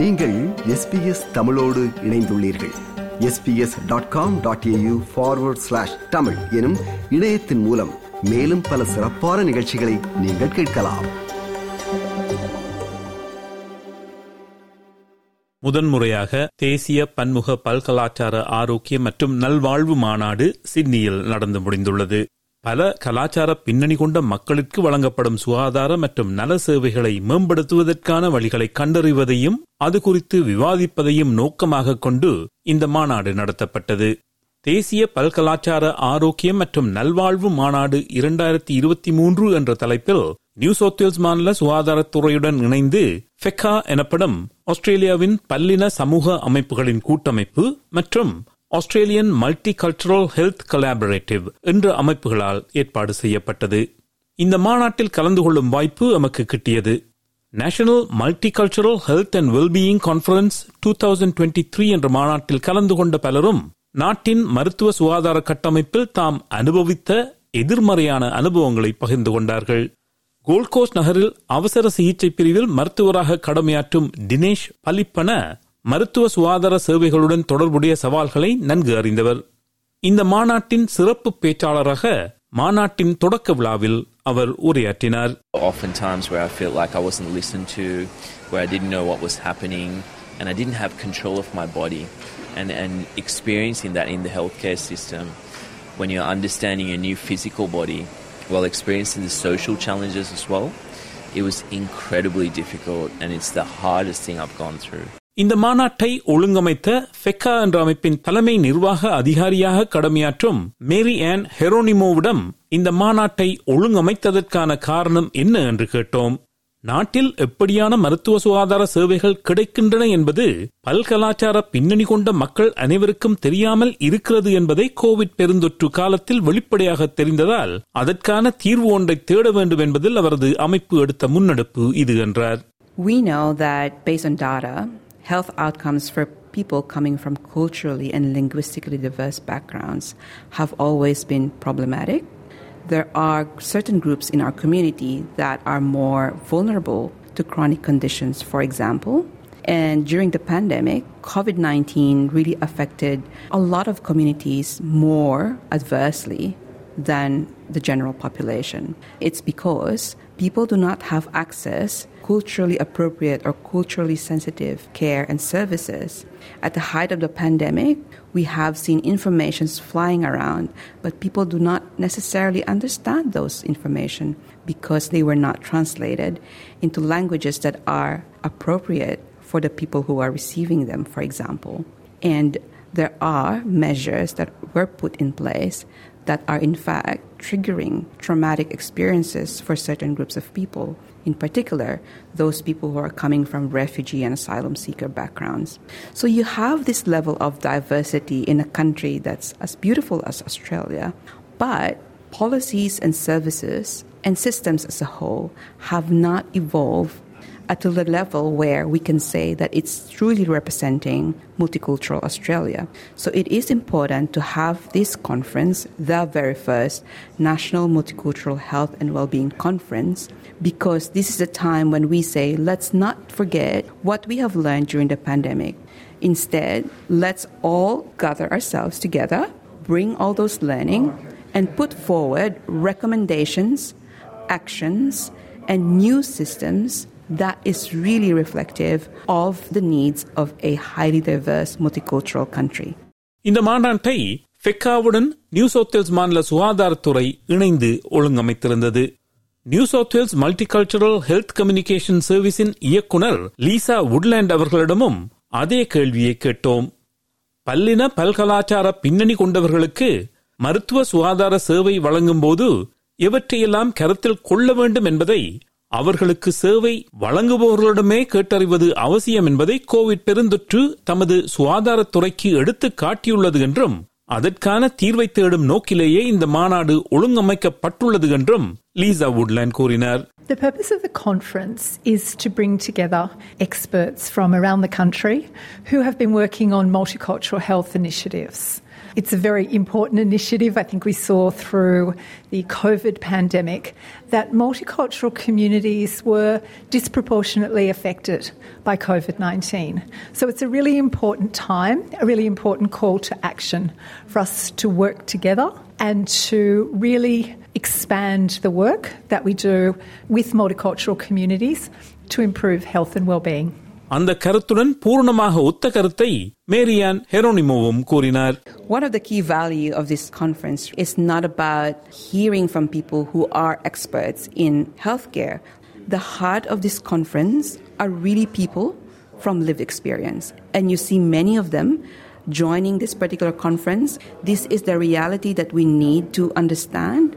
நீங்கள் எஸ்பிஎஸ் தமிழோடு இணைந்துள்ளீர்கள். SBS dot com dot AU forward slash Tamil எனும் இணையத்தின் மூலம் மேலும் பல சிறப்பான நிகழ்ச்சிகளை நீங்கள் கேட்கலாம். முதன்முறையாக தேசிய பன்முக பல்கலாச்சார ஆரோக்கிய மற்றும் நல்வாழ்வு மாநாடு சிட்னியில் நடந்து முடிந்துள்ளது. பல கலாச்சார பின்னணி கொண்ட மக்களுக்கு வழங்கப்படும் சுகாதார மற்றும் நல சேவைகளை மேம்படுத்துவதற்கான வழிகளை கண்டறிவதையும் அது குறித்து விவாதிப்பதையும் நோக்கமாக கொண்டு இந்த மாநாடு நடத்தப்பட்டது. தேசிய பல்கலாச்சார ஆரோக்கியம் மற்றும் நல்வாழ்வு மாநாடு இரண்டாயிரத்தி இருபத்தி மூன்று என்ற தலைப்பில் நியூ சவுத்வேல்ஸ் மாநில சுகாதாரத்துறையுடன் இணைந்து ஃபெக்கா எனப்படும் ஆஸ்திரேலியாவின் பல்லின சமூக அமைப்புகளின் கூட்டமைப்பு மற்றும் Australian multicultural health collaborative என்ற அமைப்புகளால் ஏற்பாடு செய்யப்பட்டது. இந்த மாநாட்டில் கலந்து கொள்ளும் வாய்ப்பு எமக்கு கிட்டியது. National multicultural health and wellbeing conference two thousand twenty three என்ற மாநாட்டில் கலந்து கொண்ட பலரும் நாட்டின் மருத்துவ சுகாதார கட்டமைப்பில் தாம் அனுபவித்த எதிர்மறையான அனுபவங்களை பகிர்ந்து கொண்டார்கள். கோல்ட் கோஸ்ட் நகரில் அவசர சிகிச்சை பிரிவில் மருத்துவராக கடமையாற்றும் தினேஷ் பலிப்பன மருத்துவ சுகாதார சேவைகளுடன் தொடர்புடைய சவால்களை நன்கு அறிந்தவர் இந்த மாநாட்டின் சிறப்பு பேச்சாளராக மாநாட்டின் தொடக்க விழாவில் அவர் உரையாற்றினார் Oftentimes, where I felt like I wasn't listened to, where I didn't know what was happening, and I didn't have control of my body. And, and experiencing that in the healthcare system, when you're understanding your new physical body while experiencing the social challenges as well, it was incredibly difficult, and it's the hardest thing I've gone through. இந்த மாநாட்டை ஒழுங்கமைத்த ஃபெக்கா என்ற அமைப்பின் தலைமை நிர்வாக அதிகாரியாக கடமையாற்றும் மேரி on ஹெரோனிமோவிடம் இந்த மாநாட்டை ஒழுங்கமைத்ததற்கான காரணம் என்ன என்று கேட்டோம். நாட்டில் எப்படியான மருத்துவ சுகாதார சேவைகள் கிடைக்கின்றன என்பது பல்கலாச்சார பின்னணி கொண்ட மக்கள் அனைவருக்கும் தெரியாமல் இருக்கிறது என்பதை கோவிட் பெருந்தொற்று காலத்தில் வெளிப்படையாக தெரிந்ததால் அதற்கான தீர்வு ஒன்றை தேட வேண்டும் என்பதில் அவரது அமைப்பு எடுத்த முன்னெடுப்பு இது என்றார். We know that based on data, health outcomes for people coming from culturally and linguistically diverse backgrounds have always been problematic. There are certain groups in our community that are more vulnerable to chronic conditions, for example. And during the pandemic, COVID 19 really affected a lot of communities more adversely than the general population. It's because people do not have access culturally appropriate or culturally sensitive care and services. At the height of the pandemic, we have seen informations flying around, but people do not necessarily understand those information because they were not translated into languages that are appropriate for the people who are receiving them, for example. And there are measures that were put in place that are in fact triggering traumatic experiences for certain groups of people, in particular, those people who are coming from refugee and asylum seeker backgrounds. So you have this level of diversity in a country that's as beautiful as Australia, but policies and services and systems as a whole have not evolved at the level where we can say that it's truly representing multicultural Australia. So it is important to have this conference, the very first National Multicultural Health and Wellbeing Conference, because this is a time when we say, let's not forget what we have learned during the pandemic. Instead, let's all gather ourselves together, bring all those learning, and put forward recommendations, actions, and new systems that is really reflective of the needs of a highly diverse multicultural country. இந்த மாநாட்டை ஃபெக்காவுடன் new South Wales மாநில சுகாதாரத்துறை இணைந்து ஒழுங்கமைத்திருந்தது new South Wales multicultural health communication சர்வீஸின் இயக்குனர் Lisa Woodland அவர்களிடமும் அதே கேள்வியை கேட்டோம் பல்லின பல்கலாச்சார பின்னணி கொண்டவர்களுக்கு மருத்துவ சுகாதார சேவை வழங்கும் போது எவற்றையெல்லாம் கருத்தில் கொள்ள வேண்டும் என்பதை அவர்களுக்கு சேவை வழங்குபவர்களிடமே கேட்டறிவது அவசியம் என்பதை கோவிட் பெருந்தொற்று தமது சுகாதாரத்துறைக்கு எடுத்து காட்டியுள்ளது என்றும் அதற்கான தீர்வை தேடும் நோக்கிலேயே இந்த மாநாடு ஒழுங்கமைக்கப்பட்டுள்ளது என்றும் லீசா வுட்லேண்ட் கூறினார் The purpose of the conference is to bring together experts from around the country who have been working on multicultural health initiatives. It's a very important initiative. I think we saw through the COVID pandemic that multicultural communities were disproportionately affected by COVID 19. So it's a really important time, a really important call to action for us to work together and to really expand the work that we do with multicultural communities to improve health and well-being. அந்த கருத்துடன் பூர்ணமாக ஒத்த கருத்தை Marian ஹெரோனிமோவும் கூறினார் One of the key value of this conference is not about hearing from people who are experts in healthcare. The heart of this conference are really people from lived experience. And you see many of them joining this particular conference. This is the reality that we need to understand.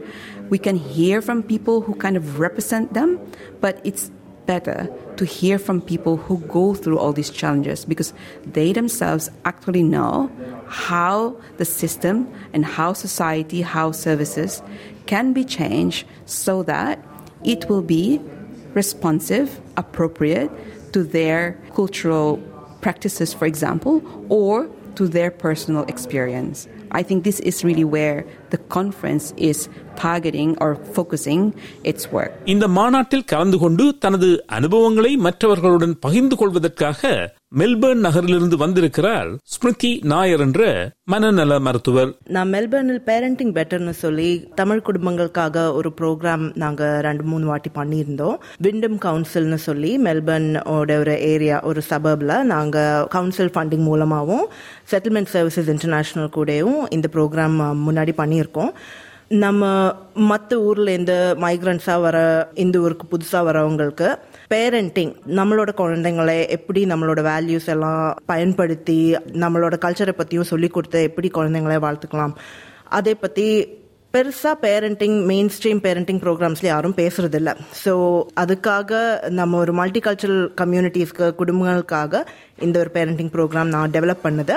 We can hear from people who kind of represent them, but it's better to hear from people who go through all these challenges because they themselves actually know how the system and how society, how services can be changed so that it will be responsive, appropriate to their cultural practices, for example, or to their personal experience. I think this is really where the conference is targeting or focusing its work. இந்த மாநாட்டில் கலந்து கொண்டு தனது அனுபவங்களை மற்றவர்களுடன் பகிர்ந்து கொள்வதற்காக Melbourne நகரிலிருந்து வந்திருக்கிறார் ஸ்மிருதி நாயர் என்ற மனநல மருத்துவர். நான் மெல்பர்னில் பேரண்டிங் பெட்டர்னு சொல்லி தமிழ் குடும்பங்களுக்காக ஒரு ப்ரோக்ராம் நாங்க ரெண்டு மூணு வாட்டி பண்ணியிருந்தோம். விண்டம் கவுன்சில்னு சொல்லி மெல்பர்ன் ஓட ஒரு ஏரியா ஒரு சபர்ப்ல நாங்க கவுன்சில் ஃபண்டிங் மூலமாகவும் செட்டில்மெண்ட் சர்வீசஸ் இன்டர்நேஷனல் கூடயும் இந்த ப்ரோக்ராம் முன்னாடி பண்ணியிருக்கோம். நம்ம மற்ற ஊர்லேருந்து மைக்ரண்ட்ஸாக வர இந்த ஊருக்கு புதுசாக வரவங்களுக்கு பேரண்டிங் நம்மளோட குழந்தைங்களை எப்படி நம்மளோட வேல்யூஸ் எல்லாம் பயன்படுத்தி நம்மளோட கல்ச்சரை பற்றியும் சொல்லி கொடுத்து எப்படி குழந்தைங்களை வாழ்த்துக்கலாம். அதை பற்றி பெருசாக பேரண்டிங் மெயின் ஸ்ட்ரீம் பேரண்டிங் ப்ரோக்ராம்ஸ்ல யாரும் பேசுறது ஸோ அதுக்காக நம்ம ஒரு மல்டி கல்ச்சரல் கம்யூனிட்டிஸ்க்கு குடும்பங்களுக்காக இந்த ஒரு பேரண்டிங் ப்ரோக்ராம் நான் டெவலப் பண்ணதை.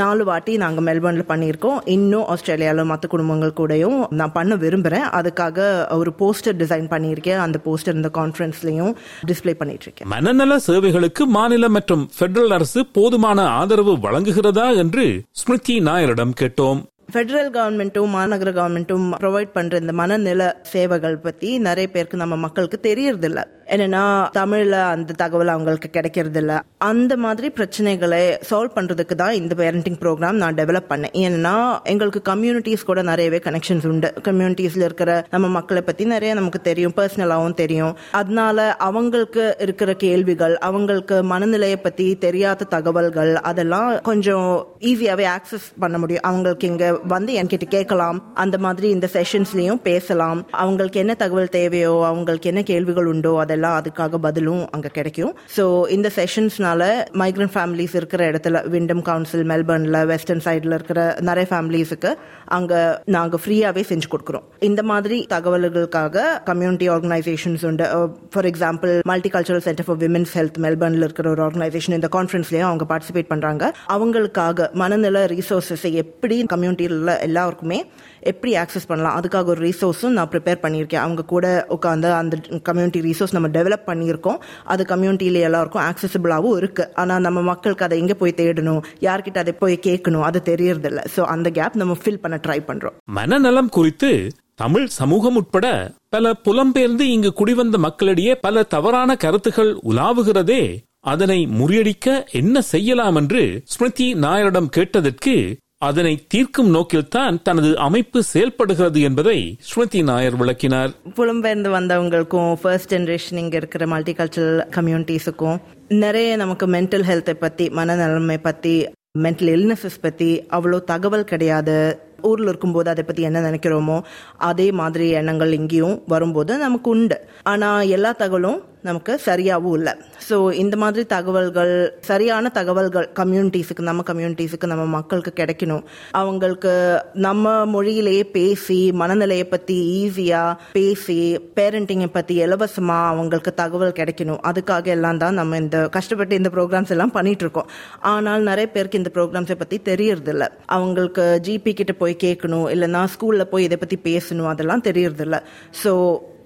நாலு வாட்டி நாங்கள் மெல்பர்னில் பண்ணியிருக்கோம். இன்னும் ஆஸ்திரேலியாவில் மற்ற குடும்பங்கள் கூடயும் நான் பண்ண விரும்புகிறேன் அதுக்காக ஒரு போஸ்டர் டிசைன் பண்ணியிருக்கேன். அந்த போஸ்டர் இந்த கான்ஃபரன்ஸ்லையும் டிஸ்ப்ளே பண்ணிட்டு இருக்கேன் மனநல சேவைகளுக்கு மாநில மற்றும் பெடரல் அரசு போதுமான ஆதரவு வழங்குகிறதா என்று ஸ்மிருதி நாயரிடம் கேட்டோம். ஃபெடரல் கவர்மெண்ட்டும் மாநகர கவர்மெண்ட்டும் ப்ரொவைட் பண்ற இந்த மனநல சேவைகள் பத்தி நிறைய பேருக்கு நம்ம மக்களுக்கு தெரியறது என்னன்னா தமிழ்ல அந்த தகவல் அவங்களுக்கு கிடைக்கிறது இல்ல அந்த மாதிரி பிரச்சனைகளை சால்வ் பண்றதுக்கு தான் இந்த பேரண்டிங் ப்ரோக்ராம் நான் டெவலப் பண்ணேன். ஏன்னா எங்களுக்கு கம்யூனிட்டிஸ் கூட நிறையவே கனெக்ஷன்ஸ் உண்டு. கம்யூனிட்டிஸ்ல இருக்கிற நம்ம மக்களை பத்தி நிறைய நமக்கு தெரியும் பர்சனலாவும் தெரியும். அதனால அவங்களுக்கு இருக்கிற கேள்விகள் அவங்களுக்கு மனநிலையை பத்தி தெரியாத தகவல்கள் அதெல்லாம் கொஞ்சம் ஈஸியாவே ஆக்சஸ் பண்ண முடியும். அவங்களுக்கு இங்க வந்து என்கிட்ட கேட்கலாம். அந்த மாதிரி இந்த செஷன்ஸ்லயும் பேசலாம். அவங்களுக்கு என்ன தகவல் தேவையோ அவங்களுக்கு என்ன கேள்விகள் உண்டோ அதெல்லாம் அதுக்காக பதிலும் அங்க கிடைக்கும். ஸோ இந்த செஷன்ஸ்னால மைக்ரண்ட் ஃபேமிலிஸ் இருக்கிற இடத்துல விண்டம் கவுன்சில் மெல்பர்ன்ல வெஸ்டர்ன் சைட்ல இருக்கிற நிறைய ஃபேமிலிஸுக்கு அங்க நாங்க ஃப்ரீயாவே செஞ்சு கொடுக்குறோம். இந்த மாதிரி தகவல்களுக்காக கம்யூனிட்டி ஆர்கனைசேஷன்ஸ் உண்டு. For example multicultural centre for women's health மெல்பர்ன்ல இருக்கிற ஒரு ஆர்கனைசேஷன் இந்த கான்ஃபரன்ஸ்லயும் அவங்க பார்ட்டிசிபேட் பண்றாங்க. அவங்களுக்காக மனநல ரிசோர்ஸஸை எப்படி கம்யூனிட்டியில் எல்லாருக்குமே எப்படி ஆக்சஸ் பண்ணலாம் அதுக்காக ஒரு ரிசோர்ஸும் நான் ப்ரிப்பேர் பண்ணியிருக்கேன். அவங்க கூட உட்காந்து அந்த கம்யூனிட்டி ரிசோர்ஸ் நம்ம டெவலப் பண்ணியிருக்கோம். அது கம்யூனிட்டியில எல்லாருக்கும் ஆக்சசிபிளாகவும் இருக்கு. ஆனால் நம்ம மக்களுக்கு அதை எங்கே போய் தேடணும்? யார்கிட்ட அதை போய் கேட்கணும்? அது தெரியறதில்ல. ஸோ அந்த கேப் நம்ம ஃபில் பண்ண ட்ரை பண்றோம். மனநலம் குறித்து தமிழ் சமூகம் உட்பட பல புலம்பெயர்ந்து இங்கு குடிவந்த மக்களிடையே பல தவறான கருத்துகள் உலாவுகிறதே அதனை முறியடிக்க என்ன செய்யலாம் என்று ஸ்மிருதி நாயரிடம் கேட்டதற்கு அதனை தீர்க்கும் நோக்கில்தான் தனது அமைப்பு செயல்படுகிறது என்பதை ஸ்மிருதி நாயர் விளக்கினார். புலம்பெயர்ந்து வந்தவங்களுக்கும் ஃபர்ஸ்ட் ஜென்ரேஷன் இங்க இருக்கிற மல்டி கல்ச்சரல் கம்யூனிட்டிஸுக்கும் நிறைய நமக்கு மென்டல் ஹெல்த்தை பத்தி மனநலமை பத்தி மென்டல் இல்னஸஸ் பத்தி அவ்வளோ தகவல் கிடையாது. ஊர்ல இருக்கும்போது அதை பத்தி என்ன நினைக்கிறோமோ அதே மாதிரி எண்ணங்கள் இங்கேயும் வரும்போது நமக்கு உண்டு. ஆனா எல்லா தகவலும் நமக்கு சரியாகவும் இல்லை. ஸோ இந்த மாதிரி தகவல்கள் சரியான தகவல்கள் கம்யூனிட்டிஸுக்கு நம்ம கம்யூனிட்டிஸுக்கு நம்ம மக்களுக்கு கிடைக்கணும். அவங்களுக்கு நம்ம மொழியிலேயே பேசி மனநிலையை பற்றி ஈஸியாக பேசி பேரண்டிங்கை பற்றி இலவசமாக அவங்களுக்கு தகவல் கிடைக்கணும். அதுக்காக எல்லாம் தான் நம்ம இந்த கஷ்டப்பட்டு இந்த ப்ரோக்ராம்ஸ் எல்லாம் பண்ணிகிட்ருக்கோம் ஆனால் நிறைய பேருக்கு இந்த ப்ரோக்ராம்ஸை பற்றி தெரியறதில்ல. அவங்களுக்கு ஜிபி கிட்ட போய் கேட்கணும் இல்லைன்னா ஸ்கூலில் போய் இதை பற்றி பேசணும் அதெல்லாம் தெரியறதில்ல. ஸோ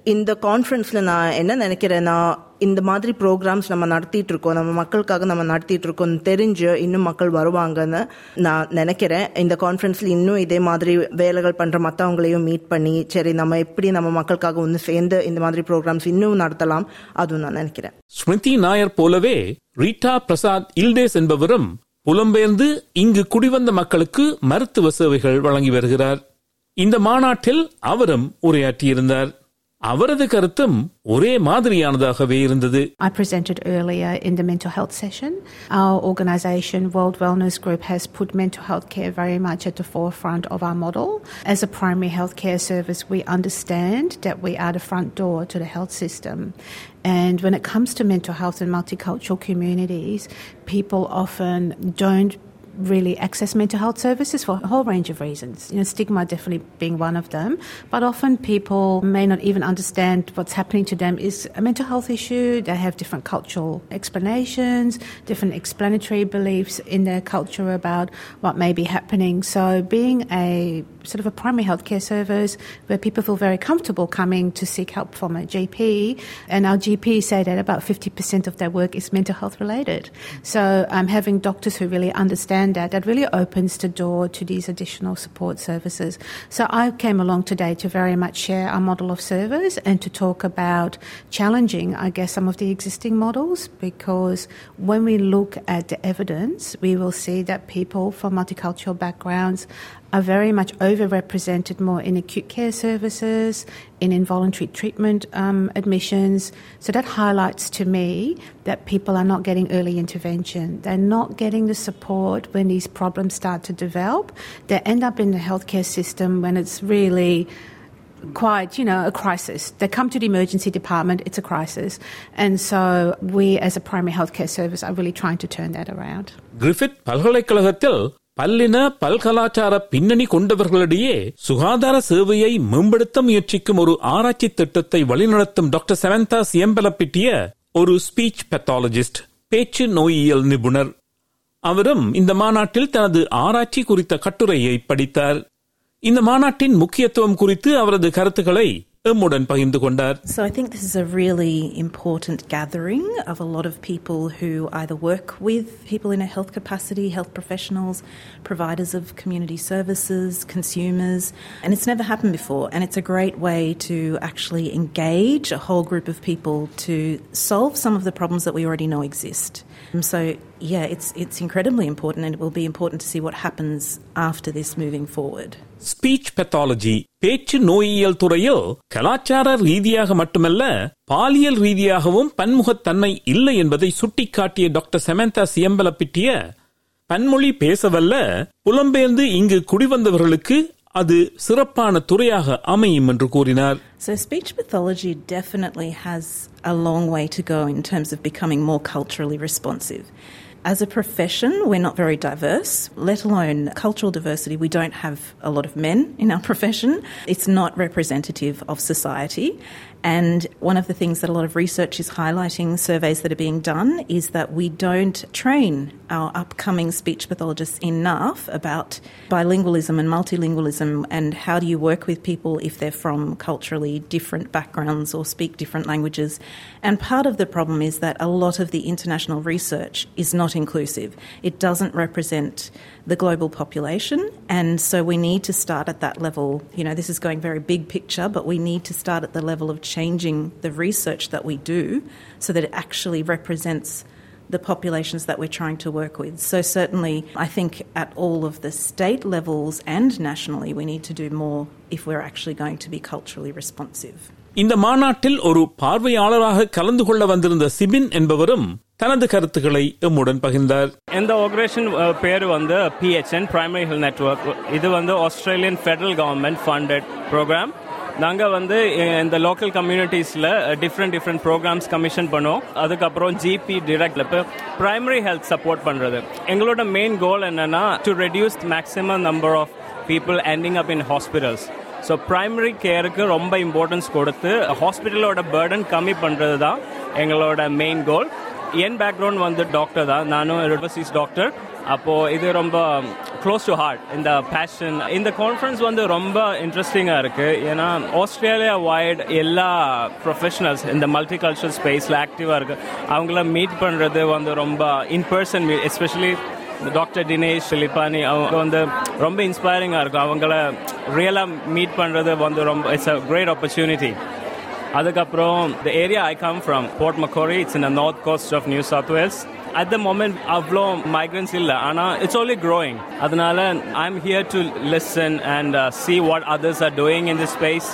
இந்த கான்ஃபரன்ஸில் நான் என்ன நினைக்கிறேன்னா இந்த மாதிரி ப்ரோக்ராம்ஸ் நம்ம நடத்திட்டு இருக்கோம் நம்ம மக்களுக்காக நம்ம நடத்திட்டு இருக்கோம் தெரிஞ்சு இன்னும் மக்கள் வருவாங்கன்னு நான் நினைக்கிறேன். இந்த கான்ஃபரன்ஸில் இன்னும் இதே மாதிரி வேலைகள் பண்ணுற மற்றவங்களையும் மீட் பண்ணி சரி நம்ம எப்படி நம்ம மக்களுக்காக ஒன்று சேர்ந்து இந்த மாதிரி ப்ரோக்ராம்ஸ் இன்னும் நடத்தலாம் அதுவும் நான் நினைக்கிறேன். ஸ்மிருதி நாயர் போலவே ரீட்டா பிரசாத் இல்டேஸ் என்பவரும் புலம்பெயர்ந்து இங்கு குடிவந்த மக்களுக்கு மருத்துவ சேவைகள் வழங்கி வருகிறார். இந்த மாநாட்டில் அவரும் உரையாற்றியிருந்தார். அவரது கருத்தும் ஒரே மாதிரியானதாகவே இருந்தது I presented earlier in the mental health session. Our organisation, World Wellness Group, has put mental health care very much at the forefront of our model. As a primary health care service, we understand that we are the front door to the health system. And when it comes to mental health in multicultural communities, people often don't really access mental health services for a whole range of reasons. You know, stigma definitely being one of them. But often people may not even understand what's happening to them is a mental health issue. They have different cultural explanations, different explanatory beliefs in their culture about what may be happening. So being a sort of a primary healthcare service where people feel very comfortable coming to seek help from a GP, and our GPs say that about 50% of their work is mental health related. So um, having doctors who really understand that, that really opens the door to these additional support services. So I came along today to very much share our model of service and to talk about challenging, I guess, some of the existing models because when we look at the evidence, we will see that people from multicultural backgrounds are very much overrepresented more in acute care services, in involuntary treatment um, admissions. So that highlights to me that people are not getting early intervention. They're not getting the support when these problems start to develop. They end up in the healthcare system when it's really quite, you know, a crisis. They come to the emergency department, it's a crisis. And so we as a primary healthcare service are really trying to turn that around. Griffith பல்கலைக்கழகத்தில் பல்லின பல்கலாச்சார பின்னணி கொண்டவர்களிடையே சுகாதார சேவையை மேம்படுத்த முயற்சிக்கும் ஒரு ஆராய்ச்சி திட்டத்தை வழிநடத்தும் டாக்டர் செவந்தா சியம்பலப்பிட்டிய ஒரு ஸ்பீச் பெத்தாலஜிஸ்ட் பேச்சு நோயியல் நிபுணர். அவரும் இந்த மாநாட்டில் தனது ஆராய்ச்சி குறித்த கட்டுரையை படித்தார். இந்த மாநாட்டின் முக்கியத்துவம் குறித்து அவரது கருத்துக்களை எம்முடன் பகிர்ந்து கொண்டார் So I think this is a really important gathering of a lot of people who either work with people in a health capacity, health professionals, providers of community services, consumers, and it's never happened before. And it's a great way to actually engage a whole group of people to solve some of the problems that we already know exist. And so yeah, it's it's incredibly important, and it will be important to see what happens after this moving forward. Speech pathology பேச்சு நோயியல் துறையில் கலாச்சார ரீதியாக மட்டுமல்ல பாலியல் ரீதியாகவும் பன்முகத்தன்மை இல்லை என்பதை சுட்டிக்காட்டிய டாக்டர் செமந்தா சியம்பலப்பிட்டிய பன்மொழி பேசவல்ல புலம்பெயர்ந்து இங்கு குடிவந்தவர்களுக்கு அது சிறப்பான துறையாக அமையும் என்று கூறினார் So, speech pathology definitely has a long way to go in terms of becoming more culturally responsive. As a profession, we're not very diverse, let alone cultural diversity. We don't have a lot of men in our profession. It's not representative of society. And one of the things that a lot of research is highlighting, surveys that are being done, is that we don't train our upcoming speech pathologists enough about bilingualism and multilingualism and how do you work with people if they're from culturally different backgrounds or speak different languages. And part of the problem is that a lot of the international research is not inclusive. It doesn't represent the global population. And so we need to start at that level. You know, this is going very big picture, but we need to start at the level of changing the research that we do so that it actually represents the populations that we're trying to work with. So, certainly, I think at all of the state levels and nationally, we need to do more if we're actually going to be culturally responsive. இந்த மாநாட்டில் ஒரு பார்வையாளராக கலந்து கொள்ள வந்திருந்த சிபின் என்பவரும் தனது கருத்துக்களை எம்முடன் பகிர்ந்தார். இந்த ஆர்கனைசேஷன் பேர் வந்து பிஹெச்என் பிரைமரி ஹெல்த் நெட்ஒர்க் இது வந்து Australian federal government funded programme நாங்கள் வந்து இந்த லோக்கல் கம்யூனிட்டிஸில் டிஃப்ரெண்ட் டிஃப்ரெண்ட் ப்ரோக்ராம்ஸ் கமிஷன் பண்ணோம். அதுக்கப்புறம் ஜிபி டிரெக்டில் இப்போ ப்ரைமரி ஹெல்த் சப்போர்ட் பண்ணுறது எங்களோட மெயின் கோல் என்னென்னா to reduce maximum number of people ending up in hospitals so primary கேருக்கு ரொம்ப இம்பார்ட்டன்ஸ் கொடுத்து ஹாஸ்பிட்டலோட பேர்டன் கம்மி பண்ணுறது தான் எங்களோட மெயின் கோல் என் பேக்ரவுண்ட் வந்து டாக்டர் தான். நானும் ஓவர்சீஸ் டாக்டர் அப்போது இது ரொம்ப க்ளோஸ் டு ஹார்ட் இந்த பேஷன் இந்த கான்ஃபரன்ஸ் வந்து ரொம்ப இன்ட்ரெஸ்டிங்காக இருக்குது ஏன்னா ஆஸ்திரேலியா வைட் எல்லா ப்ரொஃபஷனல்ஸ் இந்த மல்டி கல்ச்சரல் ஸ்பேஸில் ஆக்டிவாக இருக்குது அவங்கள மீட் பண்ணுறது வந்து ரொம்ப in person meet especially doctor Dinesh லிப்பானி அவங்க வந்து ரொம்ப இன்ஸ்பைரிங்காக இருக்கும். அவங்கள ரியலாக மீட் பண்ணுறது வந்து ரொம்ப இட்ஸ் அ கிரேட் ஆப்பர்ச்சுனிட்டி அதுக்கப்புறம் the area I come from Port Macquarie it's in north coast of New South Wales at the moment அவ்வளோ மைக்ரன்ஸ் இல்லை ஆனால் இட்ஸ் ஓன்லி க்ரோயிங் அதனால I am here to listen and see what others are doing in this space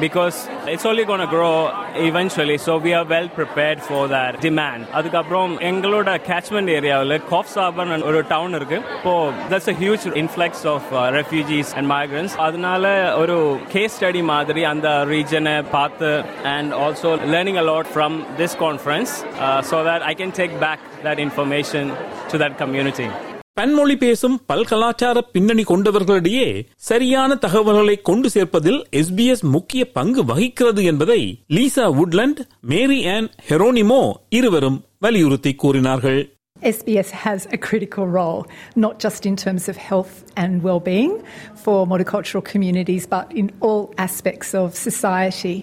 because it's only going to grow eventually. So we are well prepared for that demand. அதுக்கப்புறம் எங்களோட catchment ஏரியாவில் cough சாபன் ஒரு town இருக்கு இப்போ that's a huge influx of refugees and migrants அதனால ஒரு case study மாதிரி அந்த ரீஜனை பார்த்து and also learning a lot from this conference so that I can take back that information to that community பன்மொழி பேசும் பல்கலாச்சார பின்னணி கொண்டவர்களிடையே சரியான தகவல்களை கொண்டு சேர்ப்பதில் எஸ்பிஎஸ் முக்கிய பங்கு வகிக்கிறது என்பதை Lisa Woodland Mary Ann Heronimo இருவரும் வலியுறுத்தி கூறினார்கள் SBS has a critical role, not just in terms of health and well-being for multicultural communities, but in all aspects of society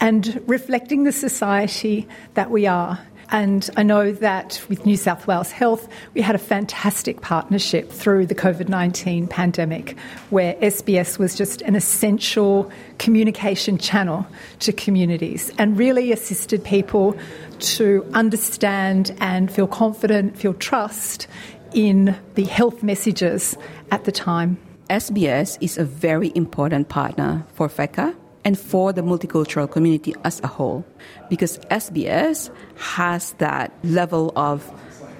and reflecting the society that we are. and I know that with New South Wales Health, we had a fantastic partnership through the COVID 19 pandemic where SBS was just an essential communication channel to communities and really assisted people to understand and feel confident, feel trust in the health messages at the time. SBS is a very important partner for FECCA and for the multicultural community as a whole because SBS has that level of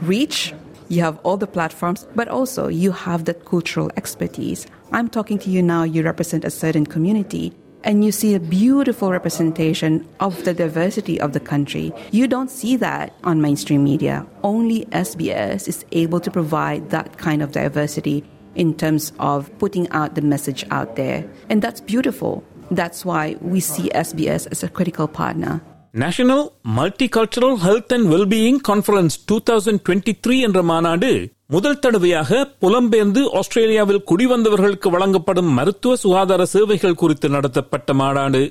reach. You have all the platforms, but also you have that cultural expertise. I'm talking to you now, you represent a certain community. And you see a beautiful representation of the diversity of the country. You don't see that on mainstream media. Only SBS is able to provide that kind of diversity in terms of putting out the message out there. And that's beautiful. That's why we see SBS as a critical partner. National multicultural health and wellbeing conference two thousand twenty three என்ற மாநாடு முதல் தடவையாக புலம்பெயர்ந்து ஆஸ்திரேலியாவில் குடிவந்தவர்களுக்கு வழங்கப்படும் மருத்துவ சுகாதார சேவைகள் குறித்து நடத்தப்பட்ட மாநாடு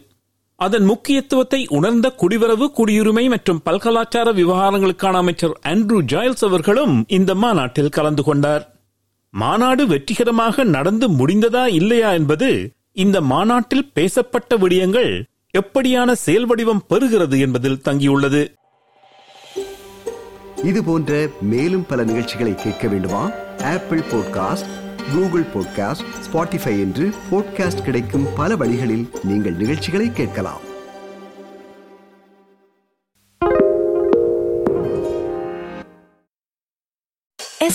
அதன் முக்கியத்துவத்தை உணர்ந்த குடிவரவு குடியுரிமை மற்றும் பல்கலாச்சார விவகாரங்களுக்கான அமைச்சர் ஆண்ட்ரூ ஜாயல்ஸ் அவர்களும் இந்த மாநாட்டில் கலந்து கொண்டார் மாநாடு வெற்றிகரமாக நடந்து முடிந்ததா இல்லையா என்பது இந்த மாநாட்டில் பேசப்பட்ட விடயங்கள் எப்படியான செயல் வடிவம் பெறுகிறது என்பதில் தங்கியுள்ளது. இது போன்ற மேலும் பல நிகழ்ச்சிகளை கேட்க வேண்டுமா? Apple podcast Google podcast Spotify என்று பாட்காஸ்ட் கிடைக்கும் பல வழிகளில் நீங்கள் நிகழ்ச்சிகளை கேட்கலாம்.